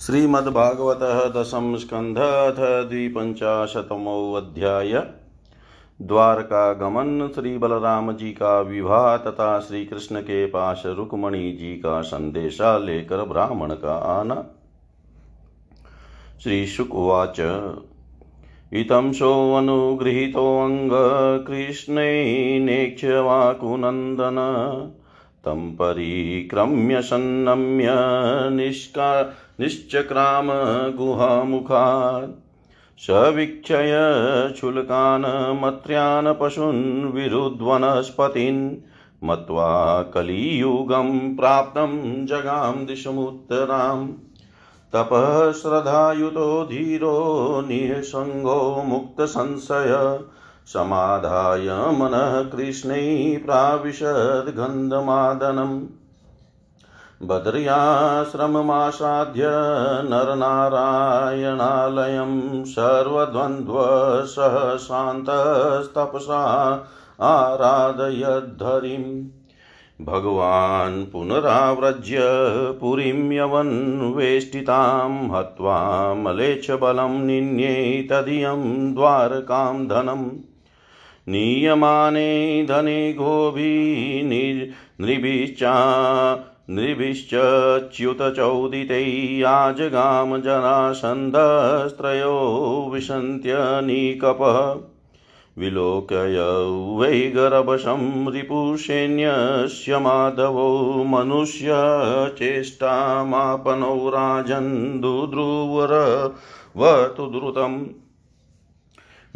श्रीमद्भागवत दशम स्कंध अथ द्विपंचाशतमोऽध्याय द्वारका गमन श्री बलराम जी का विवाह तथा श्री कृष्ण के पास रुक्मणी जी का संदेशा लेकर ब्राह्मण का आना। श्री शुकवाच इतं सोऽनुगृहीतोऽङ्गकृष्णैनेक्ष्यवाकुनन्दन तं परिक्रम्य सन्नम्य निष्का निश्चक्राम गुहामुखात् सवीक्षय शुल्कान् मत्र्यान् पशून् विरुद्वनस्पतीन् मत्वा कलियुगं प्राप्तं जगां दिशमुत्तराम् तपः श्रद्धायुतो धीरो निःसङ्गो मुक्तसंशय। समाधाय मनः कृष्णै प्राविशद्गन्धमादनम् बद्र्याश्रममासाद्य नरनारायणालयं सर्वद्वन्द्वसः शान्तस्तपसा आराधयद्धरिम्। भगवान् पुनराव्रज्य पुरीं यवन्वेष्टितां हत्वा मलेच्छबलं निन्ये तदीयं द्वारकां धनम्। नीयमाने धने गोभिर्नृभिश्चा नृभिश्च्युतचौदितैयाजगाम जरासन्धस्त्रयो विशन्त्यनीकपः विलोकय वैगरभसं रिपुसैन्यस्य माधवो मनुष्यचेष्टामापनौ राजन् दुद्रुवरवतु द्रुतम्।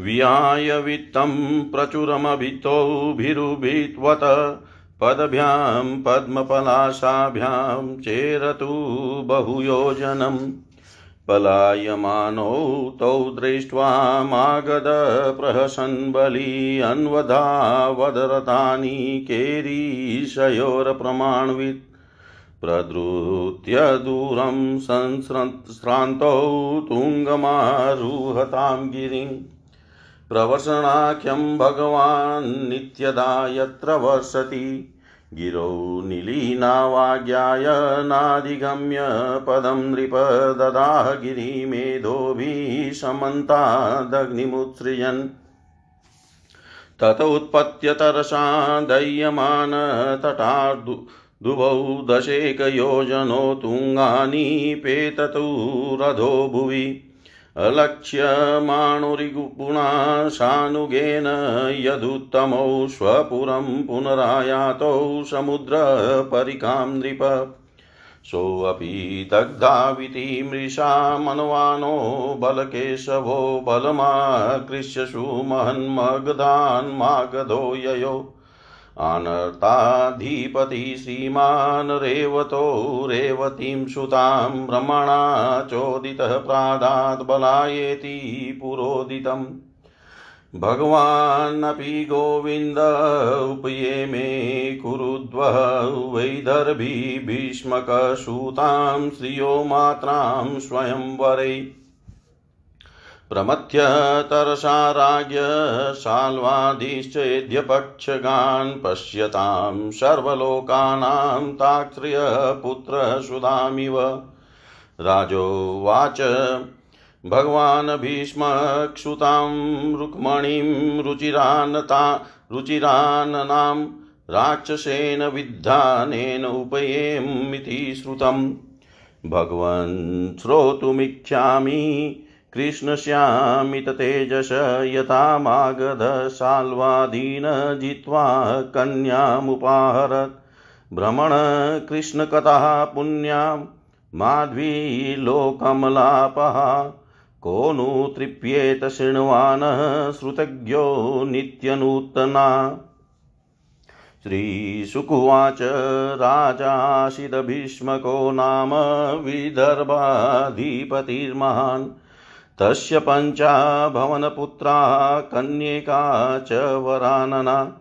विहाय वित्तं प्रचुरमभितोभिरुभित्वत पदभ्यां पद्मपलाशाभ्यां चेरतु बहुयोजनम् पलायमानौ तौ दृष्ट्वा मागधप्रहसन् बली अन्वधावदरतानि केरीशयोरप्रमाणवित्। प्रधृत्य दूरं संस्रान्तौ तुङ्गमारुहतां गिरिम् प्रवसनाख्यं भगवान् नित्यदा यत्र वसति। गिरौ निलीनावाज्ञाय नाधिगम्य पदं नृप ददाह गिरिमेधोभिः समन्तादग्निमुत्सृजन् तत उत्पत्य तरसा दह्यमान तटार्दुभौ दशेकयोजनो तुङ्गानीपेततु रथो भुवि। अलक्ष्यमाणुरिगुपुणा शानुगेन यदुत्तमौ स्वपुरं पुनरायातौ समुद्रपरिकां नृप सोऽपि दग्धाविति मृषा मनवानो बलकेशवो बलमाकृष्यसु महन्मगधान्मागधो ययो। अनर्ताधिपति श्रीमान् रेवतो रेवतीं सुतां रमणा चोदितः प्रादात् बलायेति पुरोदितम्। भगवानपि गोविन्द उपये मे कुरुद्वः वैदर्भी भीष्मकसूतां श्रियो मात्रां स्वयंवरै प्रमथ्य तरसा राज्ञ शाल्वादिश्चेद्यपक्षगान् पश्यतां सर्वलोकानां ताक्ष्र्यपुत्रसुधामिव राजोवाच, भगवान् भीष्मक्षुतां रुक्मणीं रुचिरानता रुचिराननां राक्षसेन विद्धानेन उपयेमिति श्रुतं भगवन् श्रोतुमिच्छामि। कृष्णश्यामिततेजस यथा मागधशाल्वादीन जित्वा कन्यामुपाहरत्। भ्रमण कृष्णकथः पुण्यां माध्वीलोकमलापः। को नु तृप्येत शृण्वानः श्रुतज्ञो नित्यनूतना। श्रीशुकुवाच राजाशिदभीष्मको नाम विदर्भाधिपतिर्महान्। तस्य पञ्चा भवनपुत्राः, कन्यका च वरानना।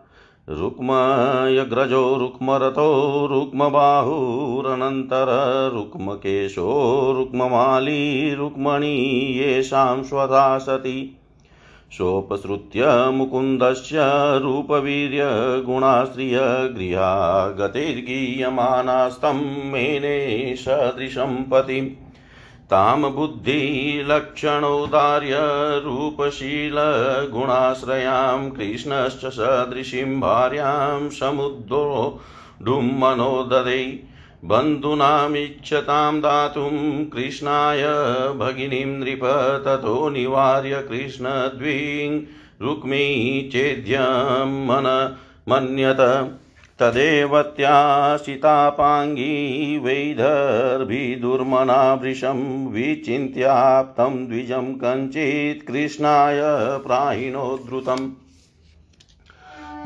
रुक्मयग्रजो रुक्मरथो रुक्मबाहुरनन्तर, रुक्मकेशो रुक्ममाली, रुक्मणी येषां स्वधा सती। सोपसृत्य मुकुन्दस्य रूपवीर्यगुणाश्रिय गृहा मेने सदृशं पतिम्। तां बुद्धिलक्षणोदार्य रूपशीलगुणाश्रयां कृष्णश्च सदृशीं भार्यां समुद्रोढुं मनोददे बन्धूनामिच्छतां दातुं कृष्णाय भगिनीं नृप ततो निवार्य कृष्णद्विं रुक्मी चेद्यं मन मन्यत। तदेवत्याशितापाङ्गी वैदर्भिदुर्मना वृषं विचिन्त्याप्तं द्विजं कञ्चित् कृष्णाय प्राहिणोद्धृतम्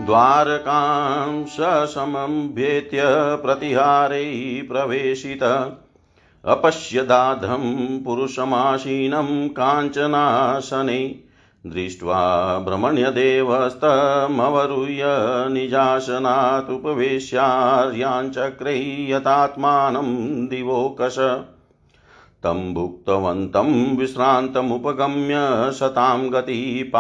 द्वारकां ससमभ्येत्य प्रतिहारै प्रवेशित। अपश्यदाधं पुरुषमासीनं काञ्चनाशने दृष्ट्वा भ्रमण्यदेवस्तमवरुह्य निजासनादुपवेश्यार्याञ्चक्रे यतात्मानं दिवोकश। तं भुक्तवन्तं विश्रान्तमुपगम्य शतां गति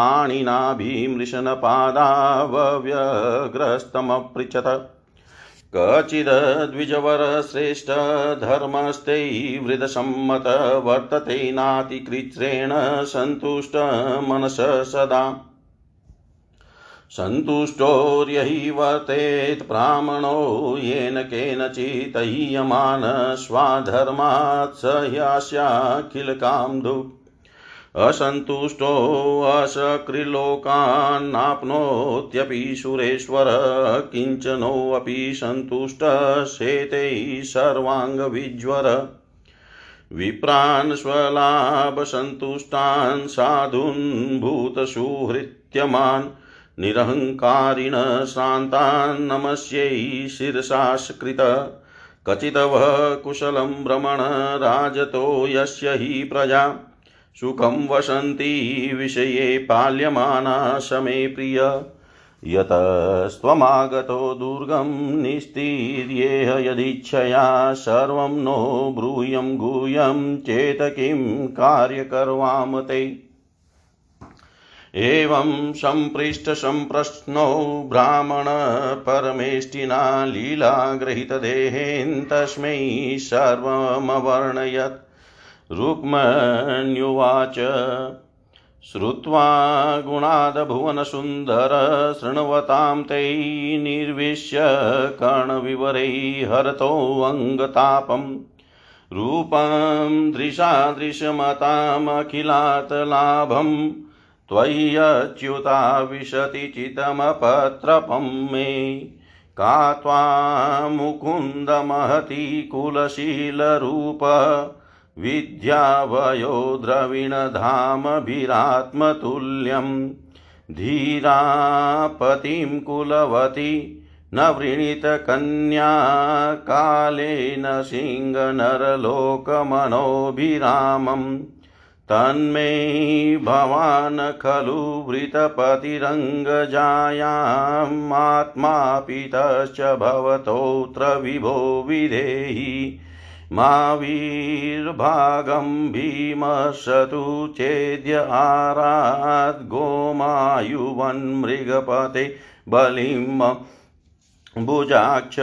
पाणिनाभिमृशनपादावव्यग्रस्तमपृच्छत कचिद्विजवरश्रेष्ठधर्मस्ते वृदसम्मत वर्तते नातिकृच्छ्रेण सन्तुष्टमनस सदा। सन्तुष्टोर्यहि वर्तेत् ब्राह्मणो येन केनचित् स्वाधर्मात् स ह्यास्याखिलकां दुः असन्तुष्टोऽसकृलोकान्नाप्नोत्यपि सुरेश्वर, किञ्चनोऽपि सन्तुष्टशेते सर्वाङ्गविज्वर। विप्रान् स्वलाभसन्तुष्टान् साधून् भूतसुहृत्यमान् निरहङ्कारिण श्रान्तान् नमस्यै शिरसास्कृत। कचितवः कुशलं भ्रमण राजतो यस्य हि प्रजा। सुखं वसन्ति विषये पाल्यमाना समे प्रिय। यतस्त्वमागतो दुर्गं निस्तीर्येह यदीच्छया सर्वं नो ब्रूयं गुह्यं चेत किं कार्यकर्वाम ते। एवं सम्पृष्टसम्प्रश्नो ब्राह्मण परमेष्टिना लीलागृहीतदेहेन् तस्मै सर्वमवर्णयत्। रुक्मण्युवाच। श्रुत्वा गुणादभुवनसुन्दर शृण्वतां तै निर्विश्य कर्णविवरैः हरतोऽङ्गतापम् रूपं दृशादृशमतामखिलात् त्वय्यच्युता विशति चितमपत्रपं मे। का त्वामुकुन्दमहति कुलशीलरूप। विद्यावयो द्रविणधामभिरात्मतुल्यं धीरापतिं कुलवती न वृणीतकन्या कालेन सिंहनरलोकमनोभिरामम् तन्मे भवान् खलु वृतपतिरङ्गजायामात्मा भवतोऽत्र विभो विधेहि मावीर्भागं भीमसतु चेद्य आराद् बलिं भुजाक्ष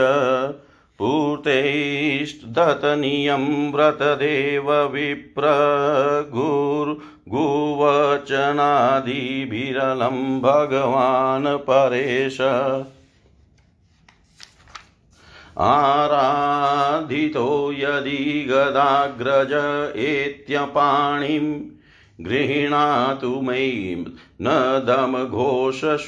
पूर्तैस्ततनीयं व्रतदेव विप्रगुर्गुवचनादिभिरलं भगवान् परेश आराधितो यदि गदाग्रज एत्यपाणिं गृह्णातु मयि न दमघोषसुतादयोन्ये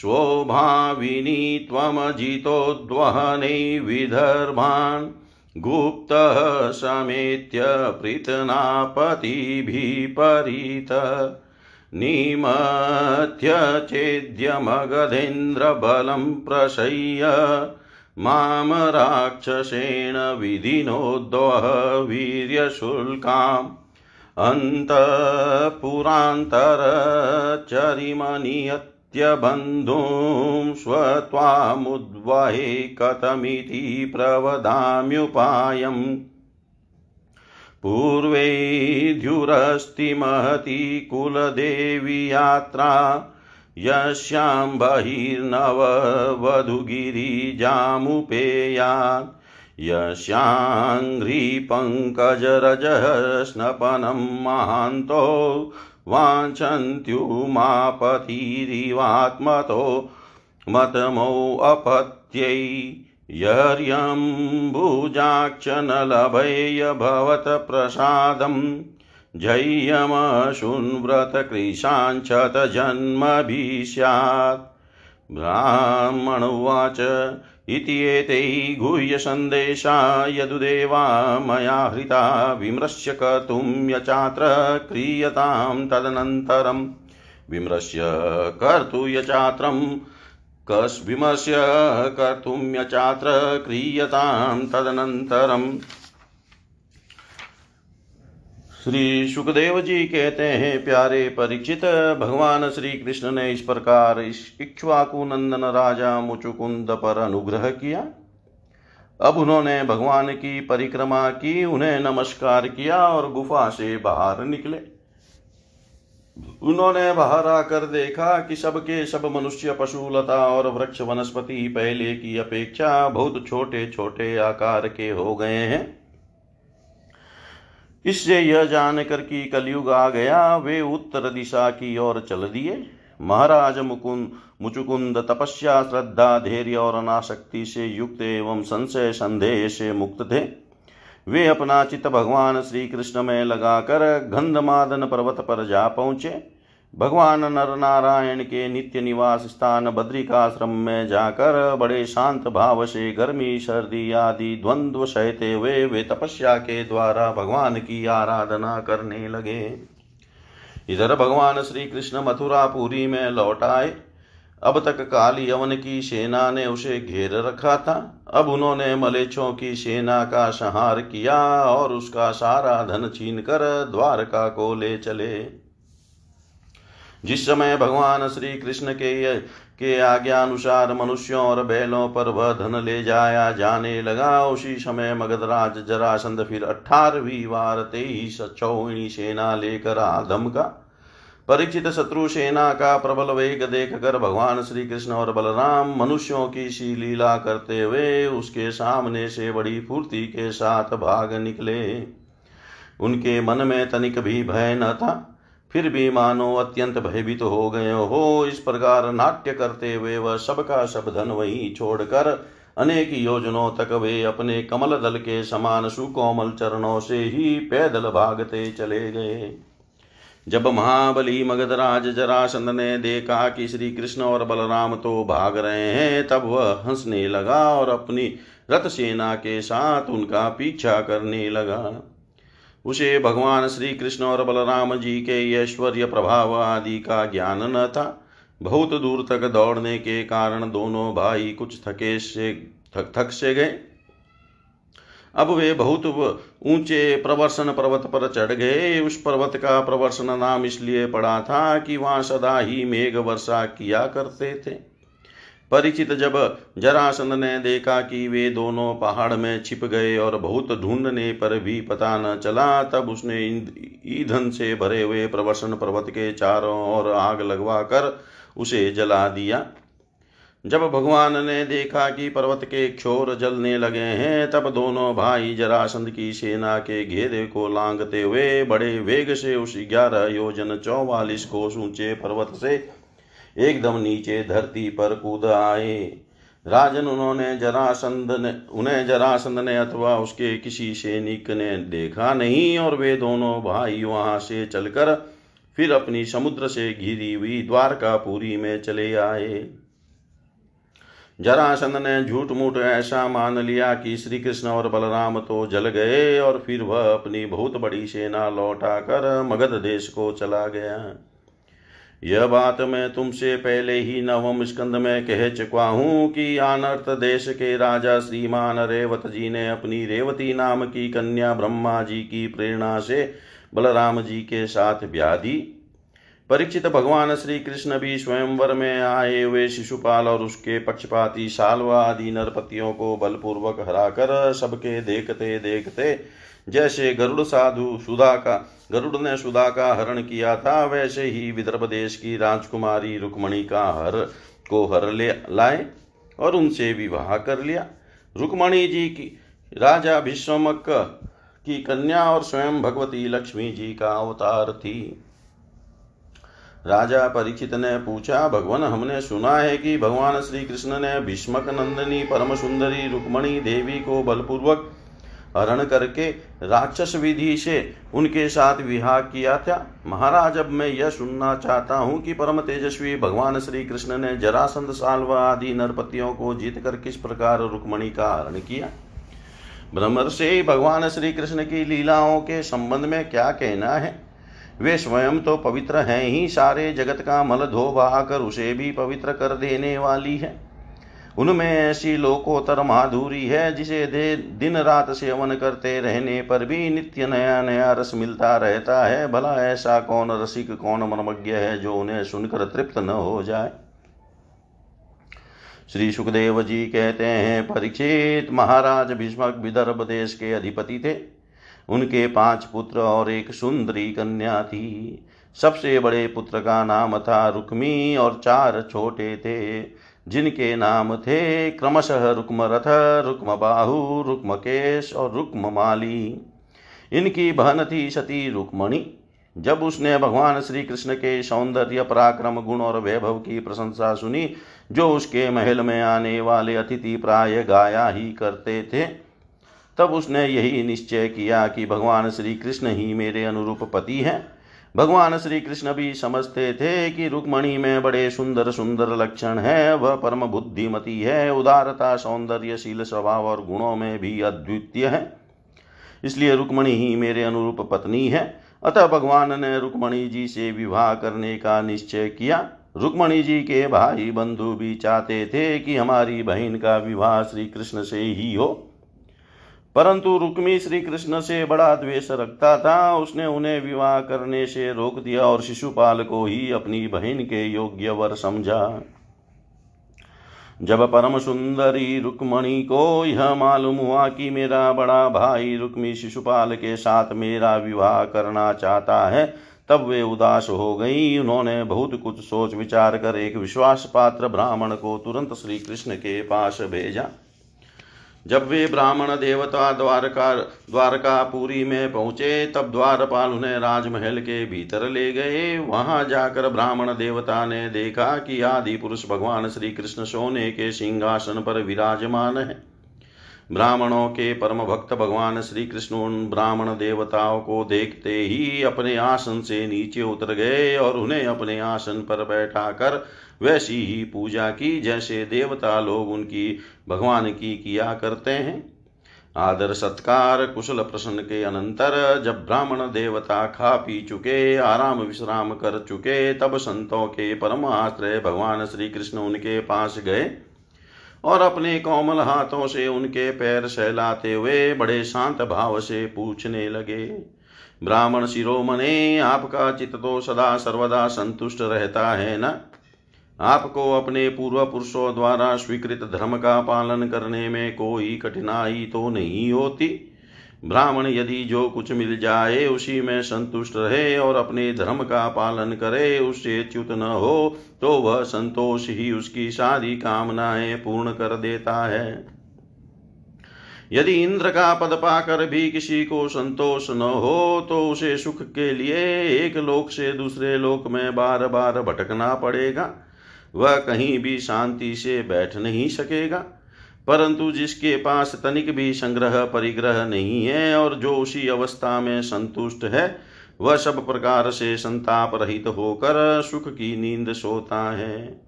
स्वभाविनी त्वमजितोद्वहने विदर्भान् गुप्तः समेत्य पृतनापतिभिः परित निमथ्य चेद्यमगधेन्द्रबलं प्रशय्य माँ राक्षसेन विधिनोद्वह वीर्यशुल्काम् अन्तःपुरान्तरचरिमनियत्यबन्धुं स्वत्वामुद्वहे कथमिति प्रवदाम्युपायम् पूर्वेद्युरस्ति महती कुलदेवी यात्रा यस्यां बहिर्नववधुगिरिजामुपेयात् यस्याङ्घ्रिपङ्कजरजः स्नपनं महान्तो वाञ्छन्त्युमापतिरिवात्मतो मतमोऽपत्यै यर्यम्बुजाक्षनलभेयभवत प्रसादम्। जय्यमशुन्व्रतकृशाञ्छतजन्मभिः स्यात् ब्राह्मण उवाच इति एते गुह्यसन्देशा यदुदेवा मया हृता विमृश्य कर्तुं यचात्र क्रियतां तदनन्तरं विमृश्य कर्तु यचात्रं कस्विमस्य कर्तुं यचात्र क्रियतां तदनन्तरम्। श्री सुखदेव जी कहते हैं, प्यारे परीक्षित, भगवान श्री कृष्ण ने इस प्रकार इक्ष्वाकु नंदन राजा मुचुकुंद पर अनुग्रह किया। अब उन्होंने भगवान की परिक्रमा की, उन्हें नमस्कार किया और गुफा से बाहर निकले। उन्होंने बाहर आकर देखा कि सबके सब मनुष्य, पशु, लता और वृक्ष वनस्पति पहले की अपेक्षा बहुत छोटे छोटे आकार के हो गए हैं। इससे यह जानकर कि कलयुग आ गया, वे उत्तर दिशा की ओर चल दिए। महाराज मुकुंद, मुचुकुंद तपस्या, श्रद्धा, धैर्य और अनाशक्ति से युक्त एवं संशय संदेह से मुक्त थे। वे अपना चित्त भगवान श्री कृष्ण में लगाकर गंधमादन पर्वत पर जा पहुँचे। भगवान नर नारायण के नित्य निवास स्थान बद्रिकाश्रम में जाकर बड़े शांत भाव से गर्मी, सर्दी आदि द्वंद्व सहते हुए वे तपस्या के द्वारा भगवान की आराधना करने लगे। इधर भगवान श्री कृष्ण मथुरापुरी में लौट आए। अब तक काली यवन की सेना ने उसे घेर रखा था। अब उन्होंने मलेच्छों की सेना का संहार किया और उसका सारा धन छीन कर द्वारका को ले चले। जिस समय भगवान श्री कृष्ण के के आज्ञा अनुसार मनुष्यों और बैलों पर वह धन ले जाया जाने लगा, उसी समय मगधराज जरासंध फिर अठारहवीं बार तेईस चौणी सेना लेकर आधम का परीक्षित शत्रु सेना का प्रबल वेग देख कर भगवान श्री कृष्ण और बलराम मनुष्यों की सी लीला करते हुए उसके सामने से बड़ी फूर्ति के साथ भाग निकले। उनके मन में तनिक भी भय न था, फिर भी मानो अत्यंत भयभीत तो हो गए हो। इस प्रकार नाट्य करते हुए वह सबका सब धन वही छोड़कर अनेक योजनों तक वे अपने कमल दल के समान सुकोमल चरणों से ही पैदल भागते चले गए। जब महाबली मगधराज जरासंध ने देखा कि श्री कृष्ण और बलराम तो भाग रहे हैं, तब वह हंसने लगा और अपनी रथ सेना के साथ उनका पीछा करने लगा। उसे भगवान श्री कृष्ण और बलराम जी के ऐश्वर्य प्रभाव आदि का ज्ञान न था। बहुत दूर तक दौड़ने के कारण दोनों भाई कुछ थके से थक थक से गए। अब वे बहुत ऊँचे प्रवर्सन पर्वत पर चढ़ गए। उस पर्वत का प्रवर्सन नाम इसलिए पड़ा था कि वहाँ सदा ही मेघ वर्षा किया करते थे। परिचित जब जरासंध ने देखा कि वे दोनों पहाड़ में छिप गए और बहुत ढूँढने पर भी पता न चला, तब उसने ईंधन से भरे हुए प्रवर्षण पर्वत के चारों ओर आग लगवा कर उसे जला दिया। जब भगवान ने देखा कि पर्वत के क्षोर जलने लगे हैं, तब दोनों भाई जरासंध की सेना के घेरे को लांगते हुए बड़े वेग से उस ग्यारह योजन चौवालीस कोस ऊँचे पर्वत से एकदम नीचे धरती पर कूद आए। राजन उन्होंने जरासंध ने, उन्हें जरासंध ने अथवा उसके किसी सैनिक ने देखा नहीं और वे दोनों भाई वहाँ से चलकर फिर अपनी समुद्र से घिरी हुई द्वारकापुरी में चले आए। जरासंध ने झूठ मूठ ऐसा मान लिया कि श्री कृष्ण और बलराम तो जल गए और फिर वह अपनी बहुत बड़ी सेना लौटा कर मगध देश को चला गया। यह बात मैं तुमसे पहले ही नवम स्कंद में कह चुका हूँ कि अनर्थ देश के राजा श्रीमान रेवत जी ने अपनी रेवती नाम की कन्या ब्रह्मा जी की प्रेरणा से बलराम जी के साथ ब्याह दी परीक्षित भगवान श्री कृष्ण भी स्वयंवर में आए हुए शिशुपाल और उसके पक्षपाती सालवा आदि नरपतियों को बलपूर्वक हराकर सबके देखते देखते जैसे गरुड़ साधु सुधा का, गरुड़ ने सुधा का हरण किया था, वैसे ही विदर्भ देश की राजकुमारी रुक्मणी का हर को हर ले लाए और उनसे विवाह कर लिया। रुक्मणी जी की, राजा भीष्मक की कन्या और स्वयं भगवती लक्ष्मी जी का अवतार थी। राजा परीक्षित ने पूछा, भगवान, हमने सुना है कि भगवान श्री कृष्ण ने भीष्मक नंदिनी परम सुंदरी रुक्मणी देवी को बलपूर्वक हरण करके राक्षस विधि से उनके साथ विवाह किया था। महाराज, अब मैं यह सुनना चाहता हूँ कि परम तेजस्वी भगवान श्री कृष्ण ने जरासंध साल्व आदि नरपतियों को जीत कर किस प्रकार रुक्मणी का हरण किया? ब्रह्म से भगवान श्री कृष्ण की लीलाओं के संबंध में क्या कहना है? वे स्वयं तो पवित्र हैं ही, सारे जगत का मल धो बहाकर उसे भी पवित्र कर देने वाली है। उनमें ऐसी लोकोत्तर माधुरी है, जिसे दे, दिन रात सेवन करते रहने पर भी नित्य नया नया रस मिलता रहता है। भला ऐसा कौन रसिक, कौन मर्मज्ञ है जो उन्हें सुनकर तृप्त न हो जाए? श्री सुखदेव जी कहते हैं, परीक्षित महाराज भीष्मक विदर्भ देश के अधिपति थे। उनके पाँच पुत्र और एक सुंदरी कन्या थी। सबसे बड़े पुत्र का नाम था रुक्मी और चार छोटे थे, जिनके नाम थे क्रमशः रुक्म रथ रुक्म बाहु रुक्म केश और रुक्म माली इनकी बहन थी सती रुक्मणी। जब उसने भगवान श्री कृष्ण के सौंदर्य, पराक्रम, गुण और वैभव की प्रशंसा सुनी, जो उसके महल में आने वाले अतिथि प्राय गाया ही करते थे तब उसने यही निश्चय किया कि भगवान श्री कृष्ण ही मेरे अनुरूप पति हैं। भगवान श्री कृष्ण भी समझते थे कि रुक्मणी में बड़े सुंदर सुंदर लक्षण है, वह परम बुद्धिमती है, उदारता, सौंदर्यशील स्वभाव और गुणों में भी अद्वितीय है। इसलिए रुक्मणी ही मेरे अनुरूप पत्नी है। अतः भगवान ने रुक्मणी जी से विवाह करने का निश्चय किया। रुक्मणी जी के भाई बंधु भी चाहते थे कि हमारी बहन का विवाह श्री कृष्ण से ही हो। परंतु रुक्मी श्री कृष्ण से बड़ा द्वेष रखता था। उसने उन्हें विवाह करने से रोक दिया और शिशुपाल को ही अपनी बहन के योग्य वर समझा। जब परम सुंदरी रुक्मणी को यह मालूम हुआ कि मेरा बड़ा भाई रुक्मी शिशुपाल के साथ मेरा विवाह करना चाहता है, तब वे उदास हो गई। उन्होंने बहुत कुछ सोच विचार कर एक विश्वास पात्र ब्राह्मण को तुरंत श्री कृष्ण के पास भेजा। जब वे ब्राह्मण देवता द्वारका द्वारका द्वारकापुरी में पहुँचे, तब द्वारपाल उन्हें राजमहल के भीतर ले गए। वहाँ जाकर ब्राह्मण देवता ने देखा कि आदि पुरुष भगवान श्री कृष्ण सोने के सिंहासन पर विराजमान है। ब्राह्मणों के परम भक्त भगवान श्री कृष्ण उन ब्राह्मण देवताओं को देखते ही अपने आसन से नीचे उतर गए और उन्हें अपने आसन पर बैठा कर वैसी ही पूजा की, जैसे देवता लोग उनकी भगवान की किया करते हैं। आदर सत्कार, कुशल प्रश्न के अनंतर जब ब्राह्मण देवता खा पी चुके, आराम विश्राम कर चुके, तब संतों के परम आश्रय भगवान श्री कृष्ण उनके पास गए और अपने कोमल हाथों से उनके पैर सहलाते हुए बड़े शांत भाव से पूछने लगे, ब्राह्मण शिरोमणे, आपका चित्त तो सदा सर्वदा संतुष्ट रहता है न? आपको अपने पूर्व पुरुषों द्वारा स्वीकृत धर्म का पालन करने में कोई कठिनाई तो नहीं होती। ब्राह्मण यदि जो कुछ मिल जाए, उसी में संतुष्ट रहे और अपने धर्म का पालन करे, उससे च्युत न हो तो वह संतोष ही उसकी सारी कामनाएँ पूर्ण कर देता है। यदि इंद्र का पद पाकर भी किसी को संतोष न हो तो उसे सुख के लिए एक लोक से दूसरे लोक में बार बार भटकना पड़ेगा। वह कहीं भी शांति से बैठ नहीं सकेगा। परंतु जिसके पास तनिक भी संग्रह परिग्रह नहीं है और जो उसी अवस्था में संतुष्ट है, वह सब प्रकार से संताप रहित होकर सुख की नींद सोता है।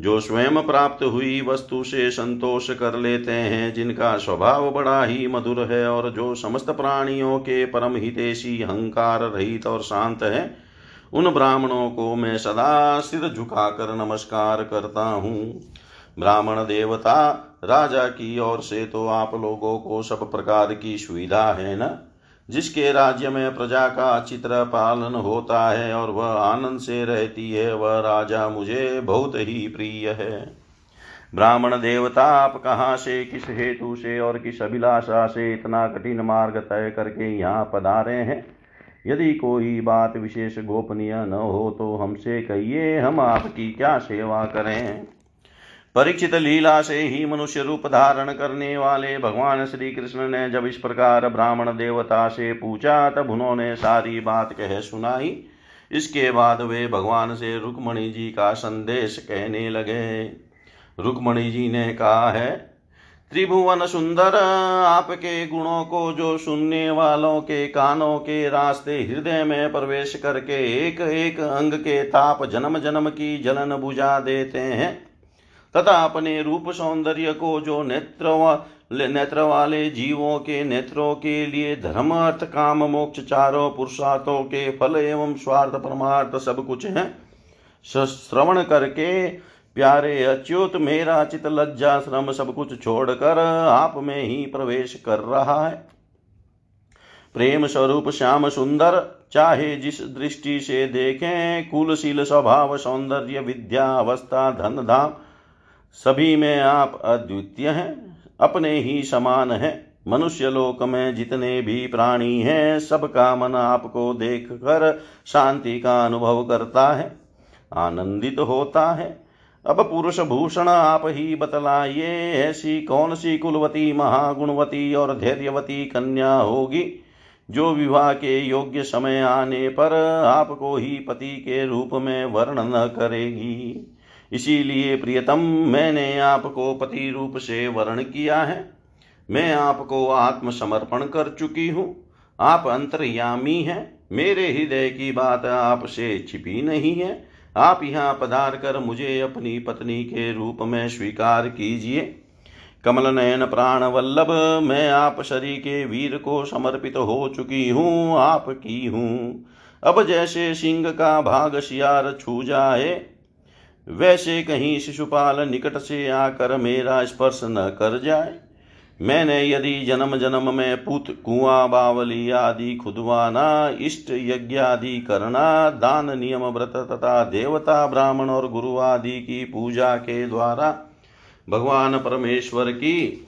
जो स्वयं प्राप्त हुई वस्तु से संतोष कर लेते हैं, जिनका स्वभाव बड़ा ही मधुर है और जो समस्त प्राणियों के परम हितेशी अहंकार रहित और शांत है उन ब्राह्मणों को मैं सदा सिर झुकाकर नमस्कार करता हूँ। ब्राह्मण देवता, राजा की ओर से तो आप लोगों को सब प्रकार की सुविधा है न? जिसके राज्य में प्रजा का चित्र पालन होता है और वह आनंद से रहती है, वह राजा मुझे बहुत ही प्रिय है। ब्राह्मण देवता, आप कहाँ से, किस हेतु से और किस अभिलाषा से इतना कठिन मार्ग तय करके यहाँ पधारे हैं? यदि कोई बात विशेष गोपनीय न हो तो हमसे कहिए, हम आपकी क्या सेवा करें? परीक्षित लीला से ही मनुष्य रूप धारण करने वाले भगवान श्री कृष्ण ने जब इस प्रकार ब्राह्मण देवता से पूछा, तब उन्होंने सारी बात कह सुनाई। इसके बाद वे भगवान से रुक्मणी जी का संदेश कहने लगे। रुक्मणी जी ने कहा है त्रिभुवन सुंदर, आपके गुणों को जो सुनने वालों के कानों के रास्ते हृदय में प्रवेश करके एक एक अंग के ताप जन्म जन्म की जलन बुझा देते हैं। तथा अपने रूप सौंदर्य को जो नेत्र नेत्र वाले जीवों के नेत्रों के लिए धर्म, अर्थ, काम, मोक्ष, चारों पुरुषार्थों के फल एवं स्वार्थ परमार्थ सब कुछ है। श्रवण करके प्यारे अच्युत, मेरा चित लज्जा, श्रम सब कुछ छोड़कर आप में ही प्रवेश कर रहा है। प्रेम स्वरूप श्याम सुंदर, चाहे जिस दृष्टि से देखें, कुलशील स्वभाव, सौंदर्य, विद्या, अवस्था धन धाम सभी में आप अद्वितीय हैं, अपने ही समान हैं। मनुष्य लोक में जितने भी प्राणी हैं, सबका मन आपको देख कर शांति का अनुभव करता है, आनंदित होता है। अब पुरुष भूषण आप ही बतलाइए, ऐसी कौन सी कुलवती, महागुणवती और धैर्यवती कन्या होगी? जो विवाह के योग्य समय आने पर आपको ही पति के रूप में वर्ण न करेगी। इसीलिए प्रियतम, मैंने आपको पति रूप से वर्ण किया है। मैं आपको आत्मसमर्पण कर चुकी हूँ। आप अंतर्यामी हैं। मेरे हृदय की बात आपसे छिपी नहीं है। आप यहाँ पधार कर मुझे अपनी पत्नी के रूप में स्वीकार कीजिए। कमल नयन प्राण वल्लभ मैं आप शरीर के वीर को समर्पित हो चुकी हूँ आपकी हूँ। अब जैसे सिंह का भाग शियार छू जाए, वैसे कहीं शिशुपाल निकट से आकर मेरा स्पर्श न कर जाए। मैंने यदि जन्म जन्म में पुत, कुआ, बावली आदि खुदवाना इष्ट यज्ञ आदि करना, दान नियम व्रत तथा देवता, ब्राह्मण और गुरु आदि की पूजा के द्वारा भगवान परमेश्वर की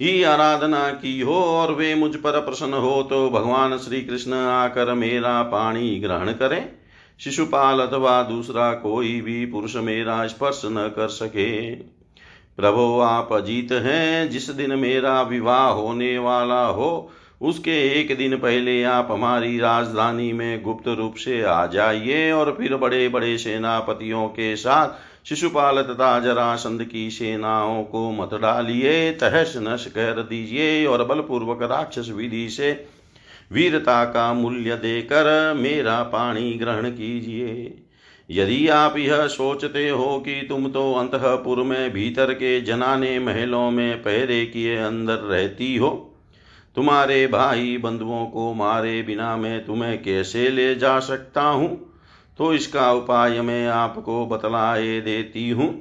ही आराधना की हो और वे मुझ पर प्रसन्न हो तो भगवान श्री कृष्ण आकर मेरा पाणी ग्रहण करें। शिशुपाल अथवा दूसरा कोई भी पुरुष मेरा स्पर्श न कर सके। प्रभो आप अजीत हैं, जिस दिन मेरा विवाह होने वाला हो, उसके एक दिन पहले आप हमारी राजधानी में गुप्त रूप से आ जाइए और फिर बड़े बड़े सेनापतियों के साथ शिशुपाल तथा जरासंध की सेनाओं को मत डालिए, तहस नश कर दीजिए और बलपूर्वक राक्षस विधि से वीरता का मूल्य देकर मेरा पाणी ग्रहण कीजिए। यदि आप यह सोचते हो कि तुम तो अंतपुर में भीतर के जनाने महलों में पहरे किए अंदर रहती हो, तुम्हारे भाई बंधुओं को मारे बिना मैं तुम्हें कैसे ले जा सकता हूँ? तो इसका उपाय मैं आपको बतलाए देती हूँ।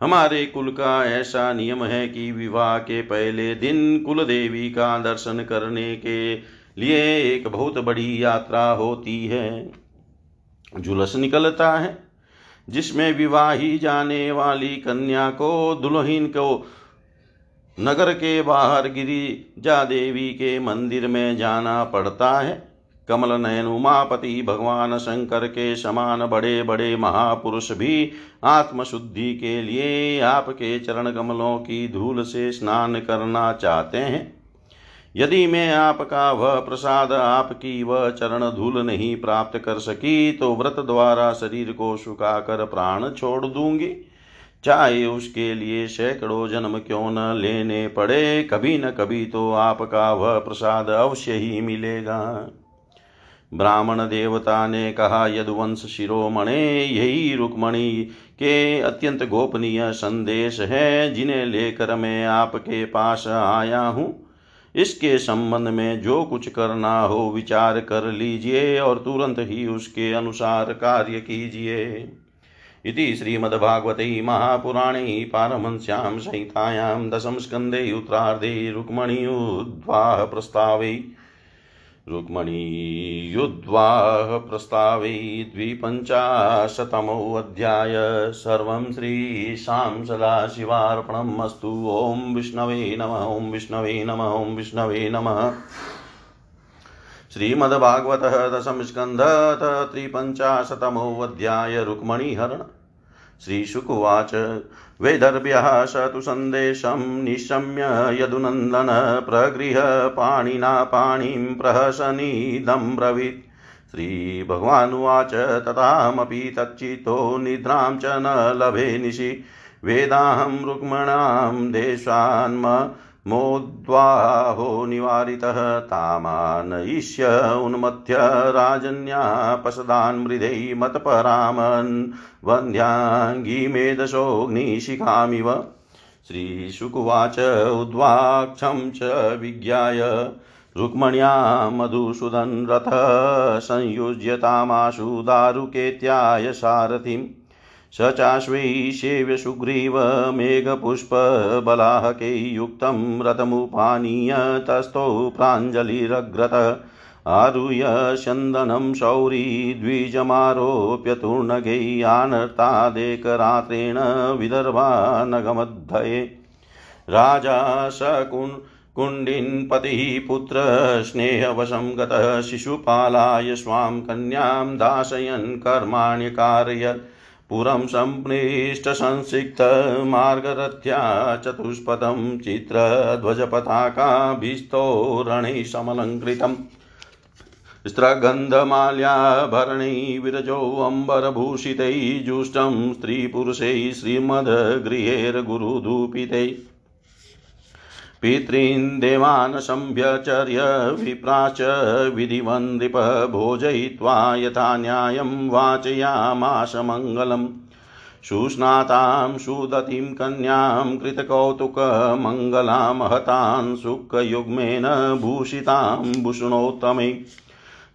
हमारे कुल का ऐसा नियम है कि विवाह के पहले दिन कुल देवी का दर्शन करने के लिए एक बहुत बड़ी यात्रा होती है। जुलस निकलता है, जिसमें विवाही जाने वाली कन्या को दुल्हन को नगर के बाहर गिरिजा देवी के मंदिर में जाना पड़ता है। कमल नयन उमापति, भगवान शंकर के समान बड़े बड़े महापुरुष भी आत्मशुद्धि के लिए आपके चरण कमलों की धूल से स्नान करना चाहते हैं। यदि मैं आपका वह प्रसाद आपकी वह चरण धूल नहीं प्राप्त कर सकी तो व्रत द्वारा शरीर को सुखाकर प्राण छोड़ दूँगी। चाहे उसके लिए सैकड़ों जन्म क्यों न लेने पड़े, कभी न कभी तो आपका वह प्रसाद अवश्य ही मिलेगा। ब्राह्मण देवता ने कहा, यदुवंश शिरोमणे, यही रुक्मणी के अत्यंत गोपनीय संदेश है, जिन्हें लेकर मैं आपके पास आया हूँ। इसके संबंध में जो कुछ करना हो विचार कर लीजिए और तुरंत ही उसके अनुसार कार्य कीजिए। इति श्रीमद्भागवते महापुराणे दशम संहितायां उत्तराधे उत्तरार्धे उद्वाह प्रस्तावे रुक्मणीयुद्ध्वाः प्रस्तावे द्विपञ्चाशतमोऽध्याय सर्वं श्रीशां सदाशिवार्पणम् अस्तु। ॐ विष्णवे नमः, ॐ विष्णवे नमः, ॐ विष्णवे नमः। श्रीमद्भागवतः दशमस्कन्धः त्रिपञ्चाशतमोऽध्याय रुक्मणीहरण। श्रीशुकुवाच वैदर्भ्यः स तु सन्देशं निशम्य यदुनन्दन प्रगृह पाणिना पाणिं प्रहसनीदं ब्रवीत्। श्रीभगवानुवाच तथामपि तच्चितो निद्रां च न लभे निशि वेदाहं रुक्मणां देशान्म मोद्वाहो निवारितः तामानयिष्य उन्मथ्य राजन्यापसदान् मृदै मतपरामन् वन्ध्याङ्गीमेधशोऽग्निशिखामिव श्रीशुकुवाच उद्वाक्षं च विज्ञाय। रुक्मण्या मधुसूदन् रथः संयुज्यतामाशु दारुकेत्याय सारथिम्। स चाश्वै सेव्य सुग्रीव मेघपुष्पबलाहकै युक्तं रथमुपानीय तस्थौ प्राञ्जलिरग्रत। आरुह्य चन्दनं शौरी द्विजमारोप्य तूर्णगैयानर्तादेकरात्रेण विदर्भानगमद्धये राजा सकुन् कुण्डिन्पतिः पुत्रस्नेहवशं गतः शिशुपालाय स्वां कन्यां दाशयन् कर्माण्यकारयत् पुरं सम्पृष्टसंसिक्तमार्गरथ्या चतुष्पथं चित्रध्वजपताकाभिस्तोरणैः समलङ्कृतम् स्त्रगन्धमाल्याभरणैः विरजोऽम्बरभूषितैः जुष्टं स्त्रीपुरुषैः श्रीमद्गृहेर्गुरुधूपितैः पितॄन् देवान् सम्भ्यचर्य विप्राच विधिवन्दृप भोजयित्वा यथा न्यायं वाचयामाश मङ्गलम्। सुस्नातां सुदतिं, कन्यां कृतकौतुकमङ्गलां सुखयुग्मेन भूषितां भूषणोत्तमै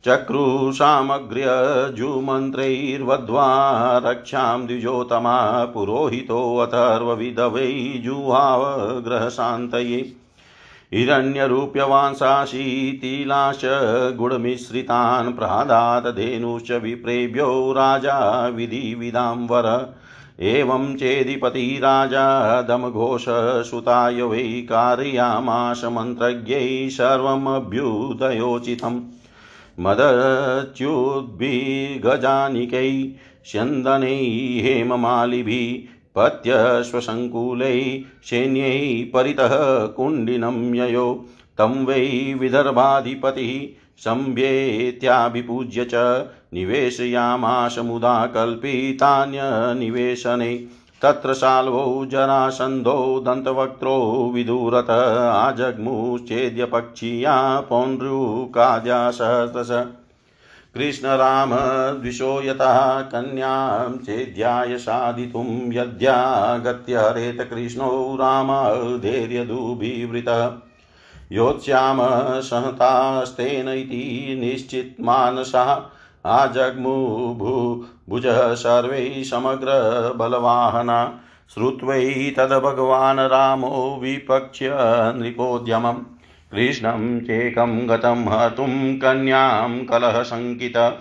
चक्रुसामग्र्यजुमन्त्रैर्वध्वा रक्षां द्विजोतमा पुरोहितोऽथर्वविधवै जुहावग्रहशान्तये। हिरण्यरूप्यवांसाशीतिलाश्च गुडमिश्रितान् प्रादात् धेनुश्च विप्रेभ्यो राजा विधिविदाम्बर एवं चेदिपति राजा दमघोषसुताय वै कारयामाशमन्त्रज्ञै सर्वमभ्युदयोचितम्। मदच्युद्भिगजानिकै स्यन्दनैः हेममालिभिः पत्यश्वसङ्कुलैः सैन्यैः परितः कुण्डिनं ययो। तं वै विदर्भाधिपतिः सम्भ्येत्याभिपूज्य च निवेशयामाश कल्पितान्यनिवेशने। तत्र शाल्वौ जरासन्धौ दन्तवक्त्रो विदुरत आजग्मुश्चेद्यपक्षीया पौण्ड्रुकाद्या सहस्रश। कृष्णरामद्विषो यतः कन्यां चेद्याय साधितुं यद्यागत्य हरेत कृष्णौ रामधैर्यदुभिवृतः योत्स्याम सहतास्तेन इति निश्चितमानसः आजग्मुभुभुजः सर्वैः समग्रबलवाहना श्रुत्वैतद्भगवान् रामो विपक्ष्य नृपोद्यमम्। कृष्णं चेकं गतं हतुं कन्यां कलहशङ्कित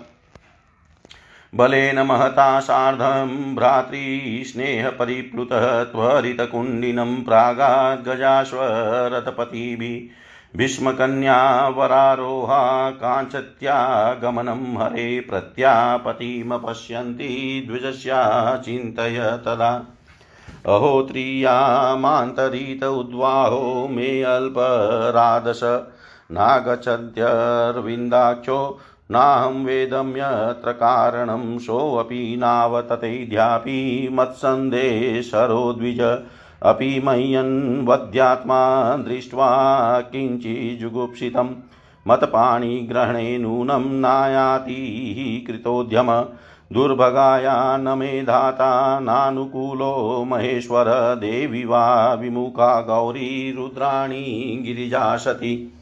बलेन महता सार्धं भ्रातृस्नेहपरिप्लुतः त्वरितकुण्डिनं प्रागाद्गजाश्वरथपतिभिः भीष्मकन्यावरारोहा काञ्चत्यागमनं हरे प्रत्यापतिमपश्यन्ति द्विजस्या चिन्तय तदा। अहो त्रियामान्तरित उद्वाहो मे अल्परादश। नागच्छद्यर्विन्दाख्यो नाहं वेदम्यत्र कारणं सोऽपि नावततेऽध्यापि मत्सन्देशरो द्विज। अपि मह्यन्वद्यात्मा दृष्ट्वा किञ्चिजुगुप्सितं। मतपाणिग्रहणे नूनं नायाति कृतोद्यम। दुर्भगाया न मे धाता नानुकूलो महेश्वर। देवी वा विमुखा गौरी रुद्राणी गिरिजा सती।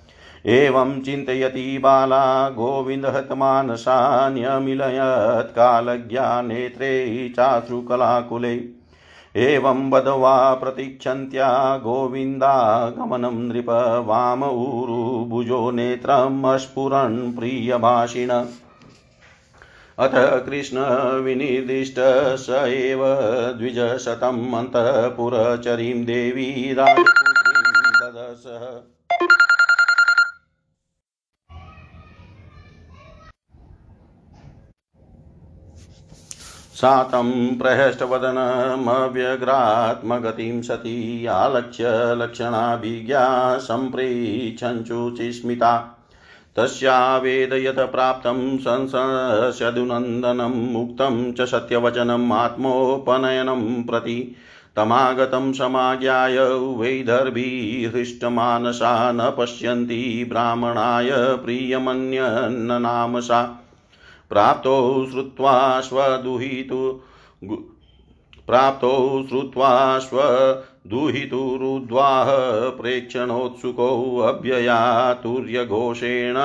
एवं चिन्तयति बाला गोविन्दहतमानसान्यमिलयत् कालज्ञा नेत्रे चाश्रुकलाकुले एवं बधवा प्रतीक्षन्त्या गोविन्दागमनं नृप वाम ऊरुभुजो नेत्रमस्फुरन् प्रियभाषिण। अथ कृष्णविनिर्दिष्ट स एव द्विजशतम् अन्तःपुरचरीं देवी राजपुत्रीं ददसः सातं प्रहष्टवदनमव्यग्रात्मगतिं सती आलक्ष्य लक्षणाभिज्ञा सम्प्रेच्छञ्चुचिस्मिता तस्या वेदयत प्राप्तं संसस्यदुनन्दनं मुक्तं च सत्यवचनम् आत्मोपनयनं प्रति तमागतं समाज्ञाय वैदर्भिहृष्टमानसा न पश्यन्ति ब्राह्मणाय प्रियमन्यन्ननाम सा। प्राप्तो श्रुत्वा स्वदुहितु प्राप्तो श्रुत्वा स्वदुहितुरुद्वाह प्रेक्षणोत्सुकोऽव्ययातुर्यघोषेण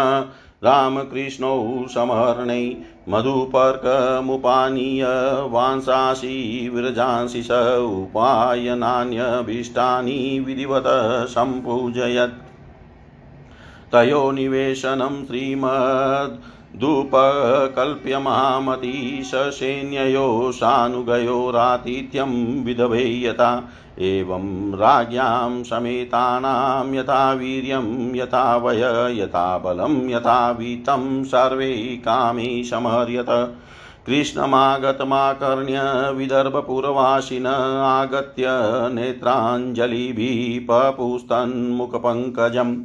रामकृष्णौ समर्णै मधुपर्कमुपानीय वांसांसि विरजांसि स उपायनान्यभीष्टानि विधिवत सम्पूजयत्। तयो निवेशनं श्रीमद् धूपकल्प्य महामती ससैन्ययो सानुगयोरातिथ्यं विधवे यथा। एवं राज्ञां समेतानां यथा वीर्यं, यथा वय, यथा बलं, यथा वीतं सर्वे कामे समर्यत कृष्णमागतमाकर्ण्य विदर्भपुरवासिन आगत्य नेत्राञ्जलिभिः पपुस्तन्मुखपङ्कजम्।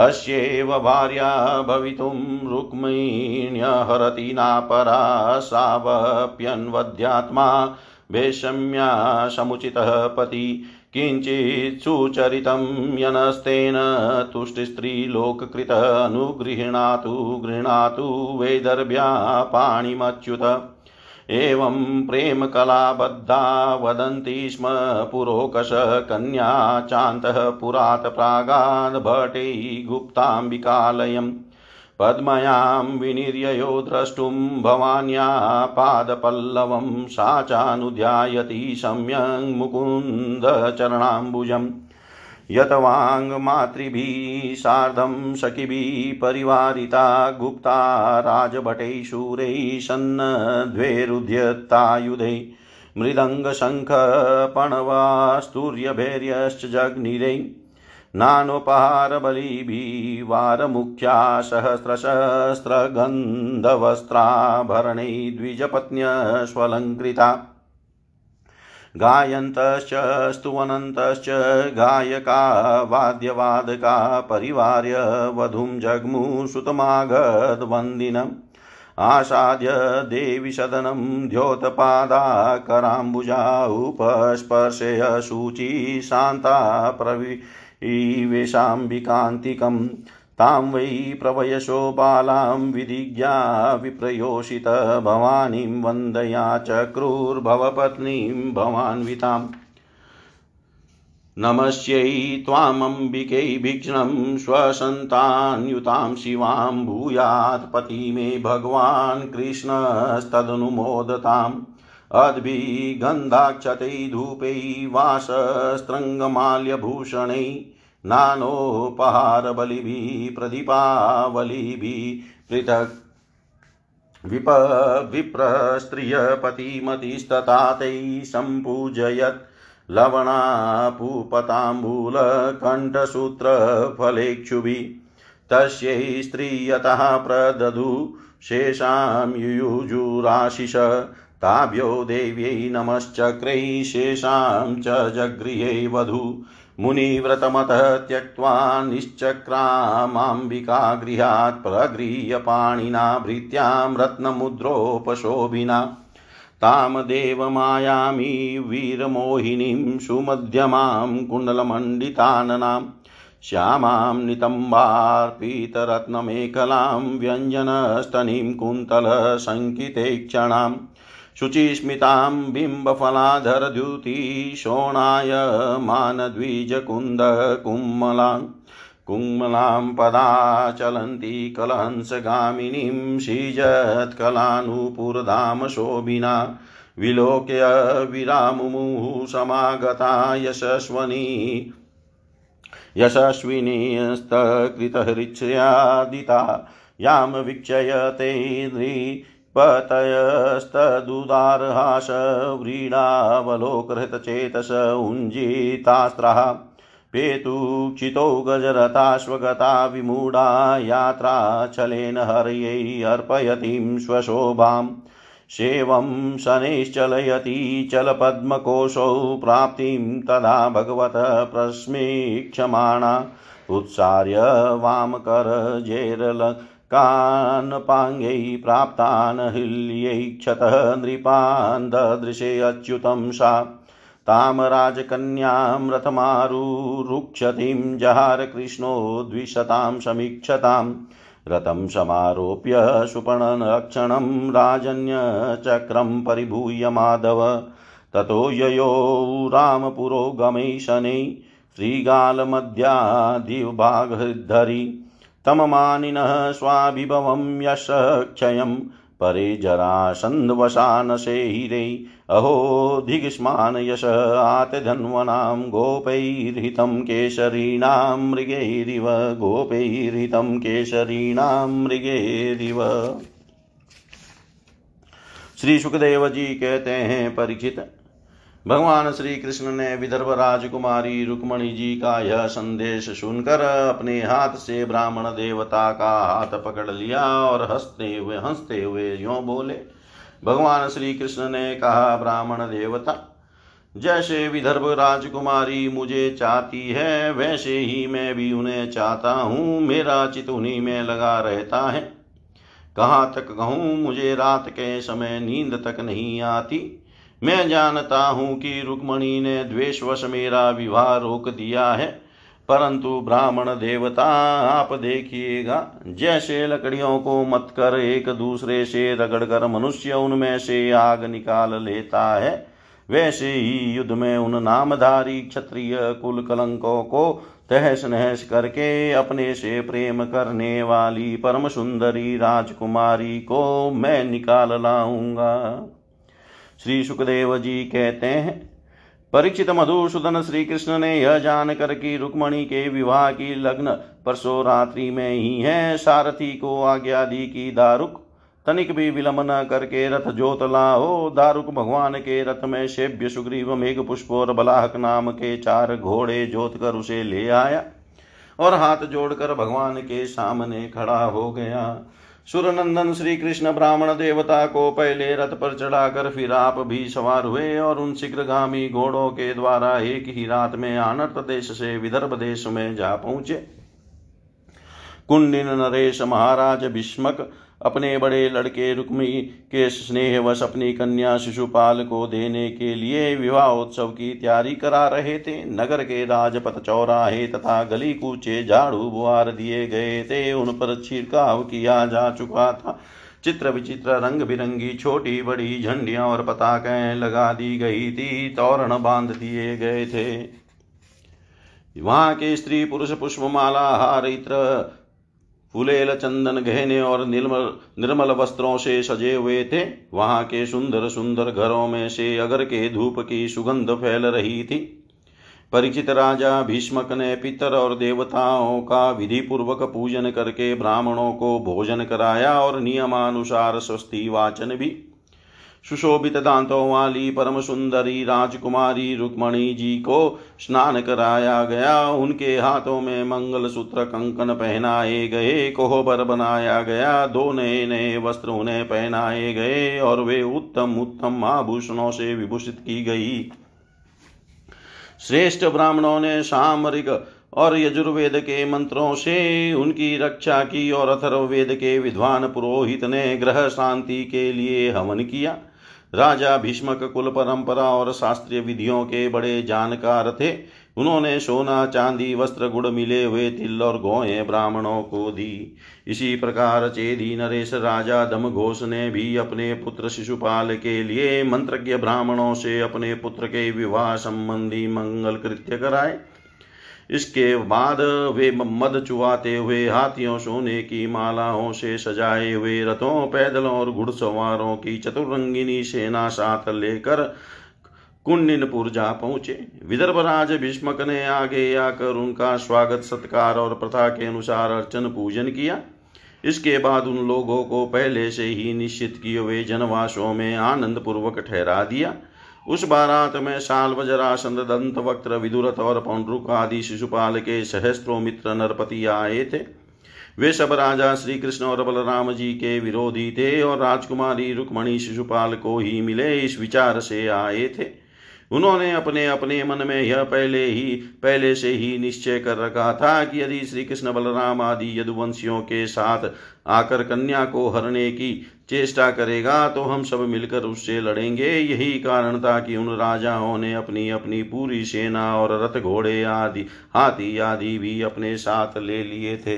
अस्येव भार्या भवितुं रुक्मिण्यहरति नापरा सावप्यन्वध्यात्मा वैषम्या समुचितः पति। किञ्चित् सुचरितं यनस्तेन तुष्टिस्त्रीलोककृतः अनुगृह्णातु गृह्णातु वैदर्भ्या पाणिमच्युत। एवं प्रेमकलाबद्धा वदन्ति स्म पुरोकश कन्या चान्तः पुरात् प्रागाद्भटे गुप्ताम्बिकालयम्। पद्मयां विनिर्ययो द्रष्टुं भवान्या पादपल्लवं सा चानुध्यायति सम्यङ् मुकुन्दचरणाम्बुजम् यतवाङ्मातृभिः सार्धं सखिभिः परिवारिता गुप्ता राजभटैः शूरैः सन्नद्वैरुध्यतायुधैः मृदङ्गशङ्खपणवास्तूर्यभैर्यश्च जग्निरै नानोपहारबलिभिः वारमुख्या सहस्रसहस्रगन्धवस्त्राभरणैः द्विजपत्न्यस्वलङ्कृता गायन्तश्च, स्तुवनन्तश्च, गायका, वाद्यवादका, परिवार्य, वधूं जग्मुसुतमागधवन्दिनम् आसाद्य देवि सदनं द्योतपादाकराम्बुजा उपस्पर्शय शुचि शान्ता प्रविवेशाम्बिकान्तिकम् तां वै प्रवयशो बालां विधिज्ञा विप्रयोषित। भवानीं वन्दया चक्रुर्भवपत्नीं भवान्विताम्। नमस्यै त्वामम्बिकै भीक्ष्णं स्वसन्तान्युतां शिवां भूयात् पति मे भगवान् कृष्णस्तदनुमोदताम्। अद्भिगन्धाक्षतै धूपै वासस्त्रङ्गमाल्यभूषणै नानोपहारबलिभिः प्रदीपावलिभिः पृथक् विप विप्रस्त्रियपतिमतिस्तथा तैः सम्पूजयत्। लवणापूपताम्बूलकण्ठसूत्रफलेक्षुभिः। तस्यै स्त्रियतः प्रददु। शेषां युयुजुराशिष। ताभ्यो देव्यै नमश्चक्रै, शेषां च जगृहे वधू। मुनिव्रतमतः त्यक्त्वा निश्चक्रामाम्बिका गृहात् प्रगृह्य पाणिना भृत्यां रत्नमुद्रोपशोभिना। तां देवमायामी वीरमोहिनीं सुमध्यमां कुण्डलमण्डिताननां श्यामां नितम्बार्पितरत्नमेखलां व्यञ्जनस्तनीं कुन्तलसङ्कितेक्षणाम्। शुचिस्मितां बिम्बफलाधरद्युतिशोणायमानद्विजकुन्दकुम्मलां कुम्मलां पदा चलन्ती कलहंसगामिनीं श्रीजत्कलानुपुरधाम शोभिना विलोक्य विरामुमुः समागता यशस्वनी यशस्विनीस्तकृतहृच्छयादिता यां वीक्षय ते पतयस्तदुदारहास व्रीडावलोकहृतचेतस उञ्जितास्त्राः, पेतुक्षितो गजरथाश्वगता विमूढा यात्राचलेन हर्यै अर्पयतीं स्वशोभाम् सेवं शनैश्चलयति चलपद्मकोशौ प्राप्तिं तदा भगवत प्रस्मीक्षमाणा। उत्सार्य वामकरजेरलकान्पाङ्गै प्राप्तान् हिल्यैक्षतः नृपान् ददृशे अच्युतं सा तां राजकन्यां रथमारुरुक्षतीं जहार द्विशतां समीक्षताम् रथं समारोप्य सुपणनक्षणं राजन्यचक्रं परिभूय माधव। ततो ययो रामपुरोगमै शनै श्रीगालमध्यादिभागधरी तममानिनः स्वाभिभवं यशक्षयं परे जरासन्धवशानशेहिरे अहो यश आतधन्वनां गोपैर्हितं केशरीणां मृगैरिव, गोपैर्हितं केशरीणां मृगैरिव। श्री सुखदेव जी कहते हैं, परीक्षित भगवान श्री कृष्ण ने विदर्भ राजकुमारी रुक्मणी जी का यह संदेश सुनकर अपने हाथ से ब्राह्मण देवता का हाथ पकड़ लिया और हँसते हुए हँसते हुए यो बोले, भगवान श्री कृष्ण ने कहा, ब्राह्मण देवता, जैसे विदर्भ राजकुमारी मुझे चाहती है, वैसे ही मैं भी उन्हें चाहता हूँ, मेरा चित उन्हीं में लगा रहता है। कहाँ तक कहूँ, मुझे रात के समय नींद तक नहीं आती। मैं जानता हूँ कि रुक्मणी ने द्वेषवश मेरा विवाह रोक दिया है, परंतु ब्राह्मण देवता आप देखिएगा, जैसे लकड़ियों को मत कर एक दूसरे से रगड़ कर मनुष्य उनमें से आग निकाल लेता है, वैसे ही युद्ध में उन नामधारी क्षत्रिय कुल कलंकों को तहस नहस करके अपने से प्रेम करने वाली परम सुंदरी राजकुमारी को मैं निकाल लाऊँगा। श्री सुखदेव जी कहते हैं परीक्षित मधुसूदन श्री कृष्ण ने यह जानकर कि रुक्मणी के विवाह की लग्न परसों रात्रि में ही है। सारथी को आज्ञा दी कि दारुक तनिक भी विलंब न करके रथ जोत लाओ। दारुक भगवान के रथ में शेभ्य सुग्रीव मेघ पुष्प और बलाहक नाम के चार घोड़े जोत कर उसे ले आया और हाथ जोड़कर भगवान के सामने खड़ा हो गया। सुरनंदन श्री कृष्ण ब्राह्मण देवता को पहले रथ पर चढ़ाकर फिर आप भी सवार हुए और उन शीघ्रगामी घोड़ों के द्वारा एक ही रात में आनर्त देश से विदर्भ देश में जा पहुँचे। कुंडिन नरेश महाराज, भीष्मक अपने बड़े लड़के रुक्मी के स्नेहवश अपनी कन्या शिशुपाल को देने के लिए विवाह उत्सव की तैयारी करा रहे थे। नगर के राजपथ चौराहे तथा गली कूचे झाड़ू बुआर दिए गए थे। उन पर छिड़काव किया जा चुका था। चित्र विचित्र रंग बिरंगी छोटी, बड़ी झंडियाँ और पताकें लगा दी गई थी। तोरण बाँध दिए गए थे। वहाँ के स्त्री पुरुष पुष्पमाला, हार, इत्र फुलेल चंदन गहने और निर्मल निर्मल वस्त्रों से सजे हुए थे। वहाँ के सुंदर सुंदर घरों में से अगर के धूप की सुगंध फैल रही थी। परिचित राजा भीष्मक ने पितर और देवताओं का विधि पूर्वक पूजन करके ब्राह्मणों को भोजन कराया और नियमानुसार स्वस्ति वाचन भी सुशोभित दांतों वाली परम सुंदरी राजकुमारी रुक्मणी जी को स्नान कराया गया। उनके हाथों में मंगल सूत्र कंकन पहनाए गए, कोहबर बनाया गया, दो नए नए वस्त्र उन्हें पहनाए गए और वे उत्तम उत्तम आभूषणों से विभूषित की गई। श्रेष्ठ ब्राह्मणों ने सामरिक और यजुर्वेद के मंत्रों से उनकी रक्षा की और अथर्ववेद के विद्वान पुरोहित ने ग्रह शांति के लिए हवन किया। राजा भीष्मक कुल परंपरा और शास्त्रीय विधियों के बड़े जानकार थे। उन्होंने सोना, चांदी, वस्त्र, गुड़ मिले हुए तिल और गोए ब्राह्मणों को दी। इसी प्रकार चेदी नरेश राजा दमघोष ने भी अपने पुत्र शिशुपाल के लिए मंत्रज्ञ ब्राह्मणों से अपने पुत्र के विवाह संबंधी मंगल कृत्य कराए। इसके बाद वे मद चुवाते हुए हाथियों, सोने की मालाओं से सजाए हुए रथों, पैदलों और घुड़सवारों की चतुरंगिनी सेना साथ लेकर कुंडिनपुर जा पहुँचे। विदर्भ राज भीष्मक ने आगे आकर उनका स्वागत, सत्कार और प्रथा के अनुसार अर्चन पूजन किया। इसके बाद उन लोगों को पहले से ही निश्चित किए हुए जनवासों में आनंद पूर्वक ठहरा दिया। उस बारात में शाल वजरासंद दंत वक्त्र विदुरथ और पौंड्रुक आदि शिशुपाल के सहस्त्रों मित्र नरपति आए थे। वे सब राजा श्री कृष्ण और बलराम जी के विरोधी थे और राजकुमारी रुक्मणी शिशुपाल को ही मिले इस विचार से आए थे। उन्होंने अपने अपने मन में यह पहले ही, पहले से ही निश्चय कर रखा था कि यदि श्री कृष्ण बलराम आदि यदुवंशियों के साथ आकर कन्या को हरने की चेष्टा करेगा तो हम सब मिलकर उससे लड़ेंगे। यही कारण था कि उन राजाओं ने अपनी अपनी पूरी सेना और रथ घोड़े आदि, हाथी आदि भी अपने साथ ले लिए थे।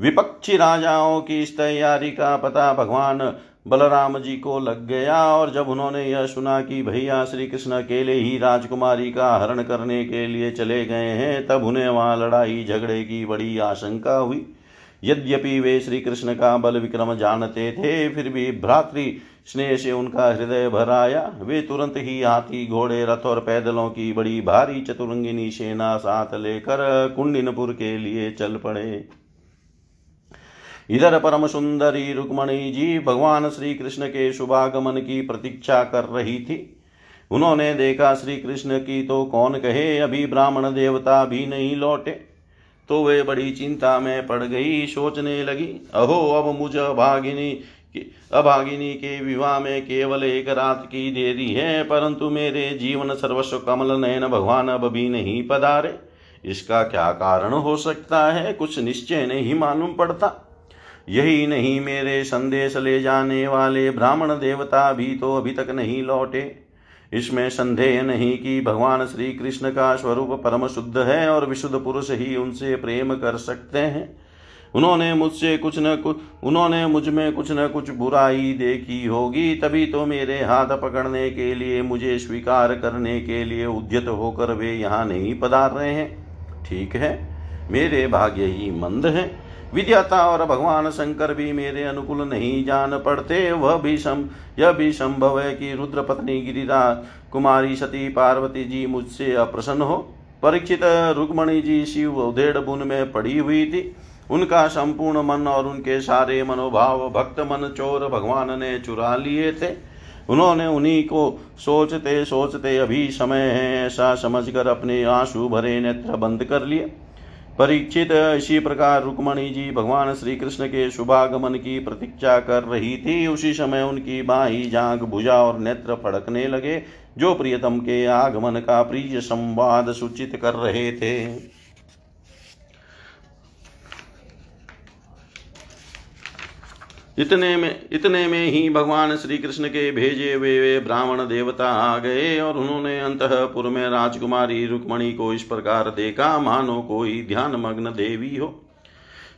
विपक्षी राजाओं की इस तैयारी का पता भगवान बलराम जी को लग गया और जब उन्होंने यह सुना कि भैया श्री कृष्ण अकेले ही राजकुमारी का हरण करने के लिए चले गए हैं, तब उन्हें वहाँ लड़ाई झगड़े की बड़ी आशंका हुई। यद्यपि वे श्री कृष्ण का बल विक्रम जानते थे, फिर भी भ्रातृ स्नेह से उनका हृदय भर आया। वे तुरंत ही हाथी, घोड़े, रथ और पैदलों की बड़ी भारी चतुरंगिनी सेना साथ लेकर कुंडिनपुर के लिए चल पड़े। इधर परम सुंदरी रुक्मणी जी भगवान श्री कृष्ण के शुभागमन की प्रतीक्षा कर रही थी। उन्होंने देखा श्री कृष्ण की तो कौन कहे, अभी ब्राह्मण देवता भी नहीं लौटे। तो वे बड़ी चिंता में पड़ गई, सोचने लगी, अहो, अब मुझ अभागिनी अभागिनी के विवाह में केवल एक रात की देरी है, परंतु मेरे जीवन सर्वस्व कमल नयन भगवान अब भी नहीं पधारे। इसका क्या कारण हो सकता है, कुछ निश्चय नहीं मालूम पड़ता। यही नहीं मेरे संदेश ले जाने वाले ब्राह्मण देवता भी तो अभी तक नहीं लौटे। इसमें संदेह नहीं कि भगवान श्री कृष्ण का स्वरूप परम शुद्ध है और विशुद्ध पुरुष ही उनसे प्रेम कर सकते हैं। उन्होंने मुझसे कुछ न कुछ उन्होंने मुझमें कुछ न कुछ बुराई देखी होगी, तभी तो मेरे हाथ पकड़ने के लिए, मुझे स्वीकार करने के लिए उद्यत होकर वे यहाँ नहीं पधार रहे हैं। ठीक है, मेरे भाग्य ही मंद हैं। विद्याता और भगवान शंकर भी मेरे अनुकूल नहीं जान पड़ते। वह भी सम यह भी संभव है कि रुद्र पत्नी गिरिरा कुमारी सती पार्वती जी मुझसे अप्रसन्न हो। परीक्षित रुक्मणी जी शिव उधेड़ बुन में पड़ी हुई थी। उनका संपूर्ण मन और उनके सारे मनोभाव भक्त मन चोर भगवान ने चुरा लिए थे। उन्होंने उन्हीं को सोचते सोचते अभी समय है ऐसा समझकर अपने आँसू भरे नेत्र बंद कर लिए। परीक्षित इसी प्रकार रुक्मणी जी भगवान श्री कृष्ण के शुभागमन की प्रतीक्षा कर रही थी। उसी समय उनकी बाही जांग भुजा और नेत्र फड़कने लगे, जो प्रियतम के आगमन का प्रिय संवाद सूचित कर रहे थे। इतने में इतने में ही भगवान श्री कृष्ण के भेजे हुए वे ब्राह्मण देवता आ गए और उन्होंने अंतपुर में राजकुमारी रुक्मणी को इस प्रकार देखा, मानो कोई ध्यान मग्न देवी हो।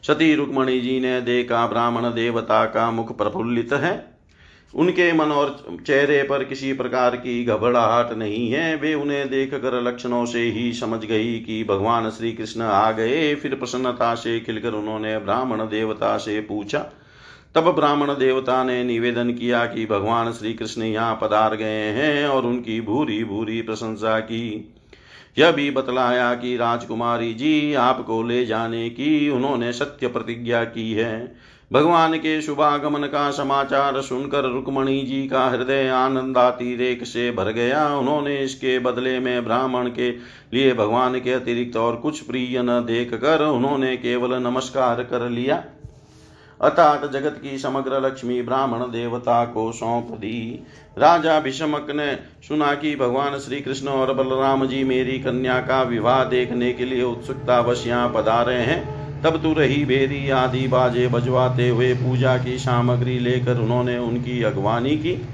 सती रुक्मणी जी ने देखा, ब्राह्मण देवता का मुख प्रफुल्लित है। उनके मन और चेहरे पर किसी प्रकार की घबराहट नहीं है। वे उन्हें देख कर लक्षणों से ही समझ गई कि भगवान श्री कृष्ण आ गए। फिर प्रसन्नता से खिलकर उन्होंने ब्राह्मण देवता से पूछा तब ब्राह्मण देवता ने निवेदन किया कि भगवान श्री कृष्ण यहाँ पधार गए हैं और उनकी भूरी भूरी प्रशंसा की। यह भी बतलाया कि राजकुमारी जी आपको ले जाने की उन्होंने सत्य प्रतिज्ञा की है। भगवान के शुभागमन का समाचार सुनकर रुक्मणी जी का हृदय आनंदातिरेक से भर गया। उन्होंने इसके बदले में ब्राह्मण के लिए भगवान के अतिरिक्त और कुछ प्रिय न देख कर उन्होंने केवल नमस्कार कर लिया। अर्थात जगत की समग्र लक्ष्मी ब्राह्मण देवता को सौंप दी। राजा भीष्मक ने सुना कि भगवान श्री कृष्ण और बलराम जी मेरी कन्या का विवाह देखने के लिए उत्सुकता वश्या यहाँ पधारे हैं। तब तू रही बेरी आदि बाजे बजवाते हुए पूजा की सामग्री लेकर उन्होंने उनकी अगवानी की।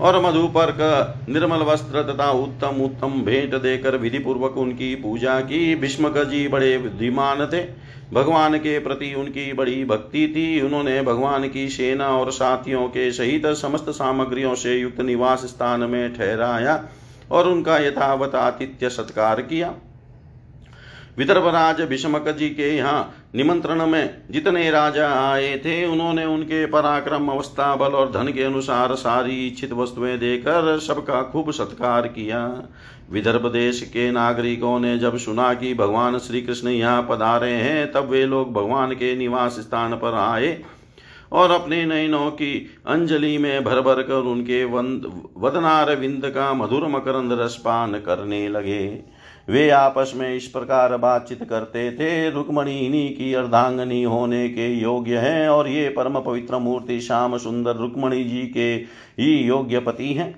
और मधुपर्क, निर्मल वस्त्र तथा उत्तम उत्तम भेंट देकर विधि पूर्वक उनकी पूजा की। भीष्मक जी बड़े बुद्धिमान थे। भगवान के प्रति उनकी बड़ी भक्ति थी। उन्होंने भगवान की सेना और साथियों के सहित समस्त सामग्रियों से युक्त निवास स्थान में ठहराया और उनका यथावत आतिथ्य सत्कार किया। विदर्भराज भीष्मक जी के यहाँ निमंत्रण में जितने राजा आए थे, उन्होंने उनके पराक्रम, अवस्था, बल और धन के अनुसार सारी इच्छित वस्तुएँ देकर सबका खूब सत्कार किया। विदर्भ देश के नागरिकों ने जब सुना कि भगवान श्री कृष्ण यहाँ पधारे हैं, तब वे लोग भगवान के निवास स्थान पर आए और अपने नयनों की अंजलि में भर भर कर उनके वंद वदनार विंद का मधुर मकरंद रसपान करने लगे। वे आपस में इस प्रकार बातचीत करते थे। रुक्मणी इन्हीं की अर्धांगनी होने के योग्य हैं और ये परम पवित्र मूर्ति श्याम सुंदर रुक्मणी जी के ही योग्य पति हैं।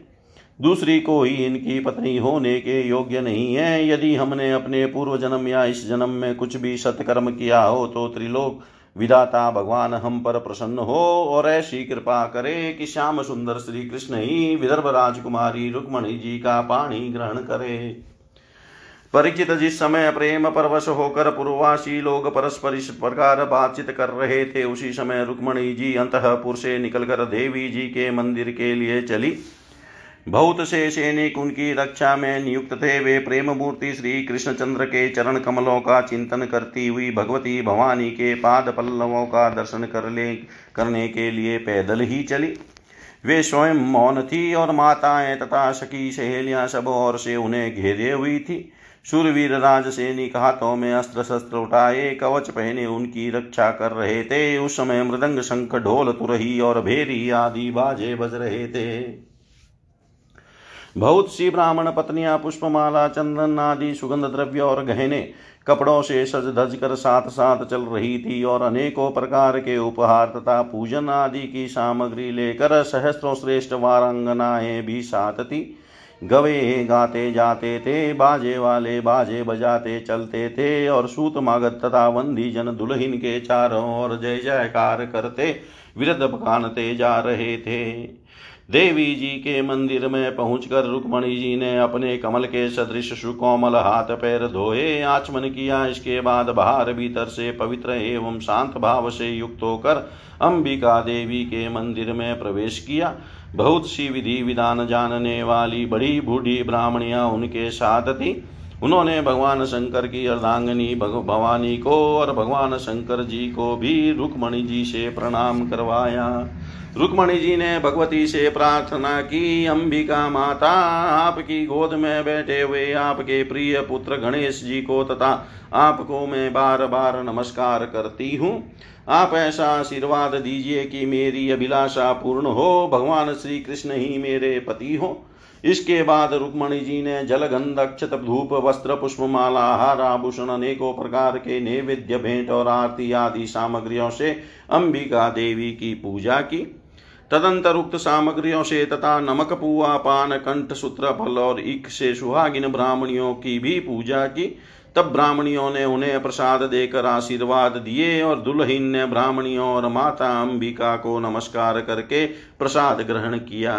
दूसरी को ही इनकी पत्नी होने के योग्य नहीं है। यदि हमने अपने पूर्व जन्म या इस जन्म में कुछ भी सत्कर्म किया हो तो त्रिलोक विधाता भगवान हम पर प्रसन्न हो और ऐसी कृपा करे कि श्याम सुंदर श्री कृष्ण ही विदर्भ राजकुमारी रुक्मणी जी का पाणी ग्रहण करे। परिचित जिस समय प्रेम परवश होकर पूर्वासी लोग परस्पर इस प्रकार बातचीत कर रहे थे। उसी समय रुक्मणी जी अंतपुर से निकलकर देवी जी के मंदिर के लिए चली। बहुत से सैनिक उनकी रक्षा में नियुक्त थे। वे प्रेम मूर्ति श्री कृष्णचंद्र के चरण कमलों का चिंतन करती हुई भगवती भवानी के पाद पल्लवों का दर्शन कर ले, करने के लिए पैदल ही चली। वे स्वयं मौन थी और माताएँ तथा सखी सहेलियाँ सब ओर से उन्हें घेरे हुई थी। शूरवीर राज सैनिक हाथों में अस्त्र शस्त्र उठाए, कवच पहने उनकी रक्षा कर रहे थे। उस समय मृदंग शंख ढोल तुरही और भेरी आदि बाजे बज रहे थे। बहुत सी ब्राह्मण पत्नियाँ, पुष्पमाला, चंदन आदि, सुगंध द्रव्य और गहने कपड़ों से सज धज कर साथ साथ चल रही थी और अनेकों प्रकार के उपहार तथा पूजन आदि की सामग्री लेकर सहस्त्रों श्रेष्ठ वारंगनाएँ भी साथ थी। गवे, गाते, जाते थे, बाजे वाले, बाजे बजाते, चलते थे और सूत मागत तथा वंदी जन दुल्हीन के चारों ओर जय जयकार करते, विरद पकानते जा रहे थे। देवी जी के मंदिर में पहुंचकर रुक्मणी जी ने अपने कमल के सदृश सुकोमल हाथ पैर धोए, आचमन किया। इसके बाद बाहर भीतर से पवित्र एवं शांत भाव से युक्त होकर अंबिका देवी के मंदिर में प्रवेश किया। बहुत सी विधि विधान जानने वाली बड़ी बूढ़ी ब्राह्मणियाँ उनके साथ थी। उन्होंने भगवान शंकर की अर्धांगनी भवानी को और भगवान शंकर जी को भी रुक्मणी जी से प्रणाम करवाया। रुक्मणी जी ने भगवती से प्रार्थना की, अंबिका माता, आपकी गोद में बैठे हुए आपके प्रिय पुत्र गणेश जी को तथा आपको मैं बार बार नमस्कार करती हूँ। आप ऐसा आशीर्वाद दीजिए कि मेरी अभिलाषा पूर्ण हो, भगवान श्री कृष्ण ही मेरे पति हो। इसके बाद रुक्मणी जी ने जल गंधक्षत धूप, वस्त्र, पुष्पमाला हार आभूषण अनेकों प्रकार के नैवेद्य, भेंट और आरती आदि सामग्रियों से अंबिका देवी की पूजा की। तदंतर उक्त सामग्रियों से तथा नमक, पुआ, पान, कंठ, सूत्र, फल और इक से सुहागिन ब्राह्मणियों की भी पूजा की। तब ब्राह्मणियों ने उन्हें प्रसाद देकर आशीर्वाद दिए और दुल्हीन ने ब्राह्मणियों और माता अंबिका को नमस्कार करके प्रसाद ग्रहण किया।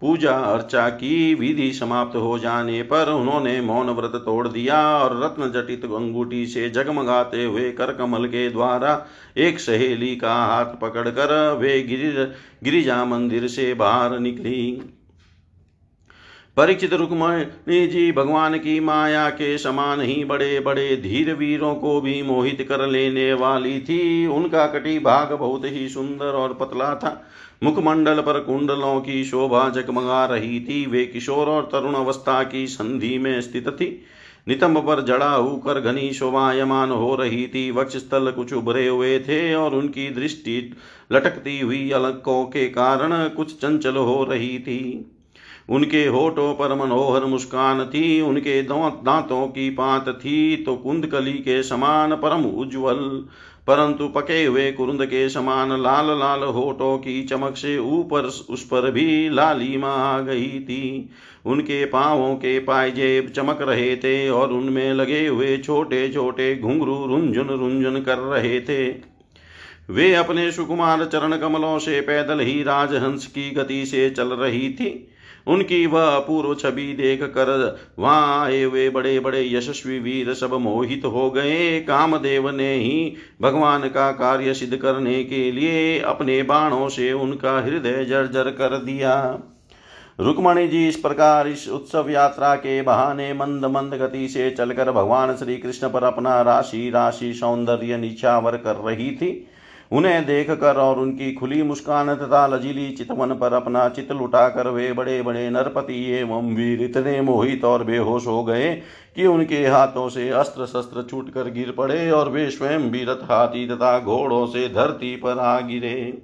पूजा अर्चा की विधि समाप्त हो जाने पर उन्होंने मौन व्रत तोड़ दिया और रत्न जटित अंगूठी से जगमगाते हुए कर कमल के द्वारा एक सहेली का हाथ पकड़कर वे गिर गिरिजा मंदिर से बाहर निकली। परीक्षित रुक्मणी जी भगवान की माया के समान ही बड़े बड़े धीर वीरों को भी मोहित कर लेने वाली थी। उनका कटी भाग बहुत ही सुंदर और पतला था। मुखमंडल पर कुंडलों की शोभा जगमगा रही थी। वे किशोर और तरुण अवस्था की संधि में स्थित थी। नितंब पर जड़ा होकर घनी शोभायमान हो रही थी। वक्ष स्थल कुछ उभरे हुए थे और उनकी दृष्टि लटकती हुई अलकों के कारण कुछ चंचल हो रही थी। उनके होठों पर मनोहर मुस्कान थी, उनके दांतों की पात थी तो कुंदकली के समान परम उज्ज्वल। परंतु पके हुए कुरुंद के समान लाल लाल होठों की चमक से ऊपर उस पर भी लालिमा आ गई थी। उनके पांवों के पायजेब चमक रहे थे और उनमें लगे हुए छोटे छोटे घुंघरू रुंझुन रुंझुन कर रहे थे। वे अपने सुकुमार चरण कमलों से पैदल ही राजहंस की गति से चल रही थी। उनकी वह अपूर्व छवि देख कर वहाँ आए हुए बड़े बड़े यशस्वी वीर सब मोहित हो गए। कामदेव ने ही भगवान का कार्य सिद्ध करने के लिए अपने बाणों से उनका हृदय जर्जर कर दिया। रुक्मणी जी इस प्रकार इस उत्सव यात्रा के बहाने मंद मंद गति से चलकर भगवान श्री कृष्ण पर अपना राशि राशि सौंदर्य निछावर कर रही थी। उन्हें देख कर और उनकी खुली मुस्कान तथा लजीली चितवन पर अपना चित लुटाकर वे बड़े बड़े नरपति एवं वीर इतने मोहित और बेहोश हो गए कि उनके हाथों से अस्त्र शस्त्र छूट कर गिर पड़े और वे स्वयं भी रथ हाथी तथा घोड़ों से धरती पर आ गिरे।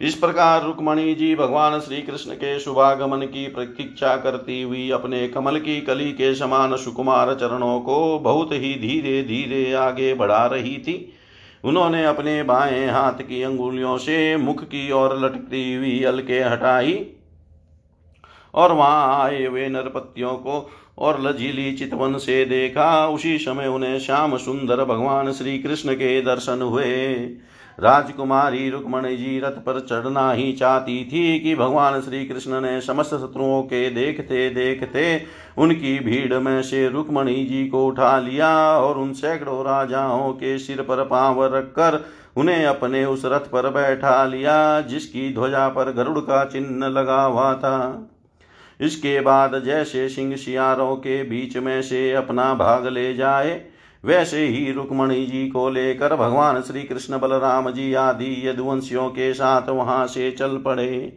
इस प्रकार रुक्मणी जी भगवान श्री कृष्ण के शुभागमन की प्रतीक्षा करती हुई अपने कमल की कली के समान सुकुमार चरणों को बहुत ही धीरे धीरे आगे बढ़ा रही थी। उन्होंने अपने बाएँ हाथ की अंगुलियों से मुख की ओर लटकती हुई अलके हटाई और वहाँ आए हुए नरपतियों को और लजीली चितवन से देखा। उसी समय उन्हें श्याम सुंदर भगवान श्री कृष्ण के दर्शन हुए। राजकुमारी रुक्मणी जी रथ पर चढ़ना ही चाहती थी कि भगवान श्री कृष्ण ने समस्त शत्रुओं के देखते देखते उनकी भीड़ में से रुक्मणी जी को उठा लिया और उन सैकड़ों राजाओं के सिर पर पाँव रखकर उन्हें अपने उस रथ पर बैठा लिया, जिसकी ध्वजा पर गरुड़ का चिन्ह लगा हुआ था। इसके बाद जैसे सिंह शियारों के बीच में से अपना भाग ले जाए वैसे ही रुक्मणी जी को लेकर भगवान श्री कृष्ण बलराम जी आदि यदुवंशियों के साथ वहाँ से चल पड़े।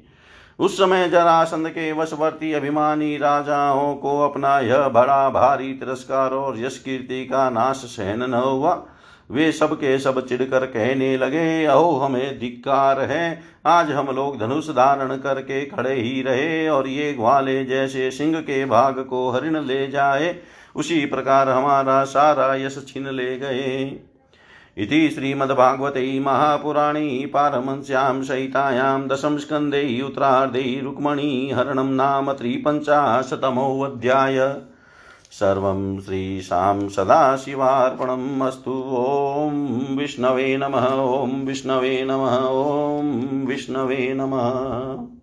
उस समय जरासंध के वशवर्ती अभिमानी राजाओं को अपना यह बड़ा भारी तिरस्कार और यश कीर्ति का नाश सहन न हुआ। वे सब के सब चिढ़कर कहने लगे, अहो, हमें धिक्कार है। आज हम लोग धनुष धारण करके खड़े ही रहे और ये ग्वाले जैसे सिंह के भाग को हरिण ले जाए। उसी प्रकार हमारा सारा यश छीन ले गए। इति श्रीमद्भागवते महापुराणे पारमंस्यां सहितायां दशम स्कन्धे उत्तरार्धे रुक्मणीहरणं नाम त्रिपञ्चाशतमोऽध्याय सर्वं श्रीशां सदाशिवार्पणम् अस्तु। ॐ विष्णवे नमः, ॐ विष्णवे नमः, ॐ विष्णवे नमः।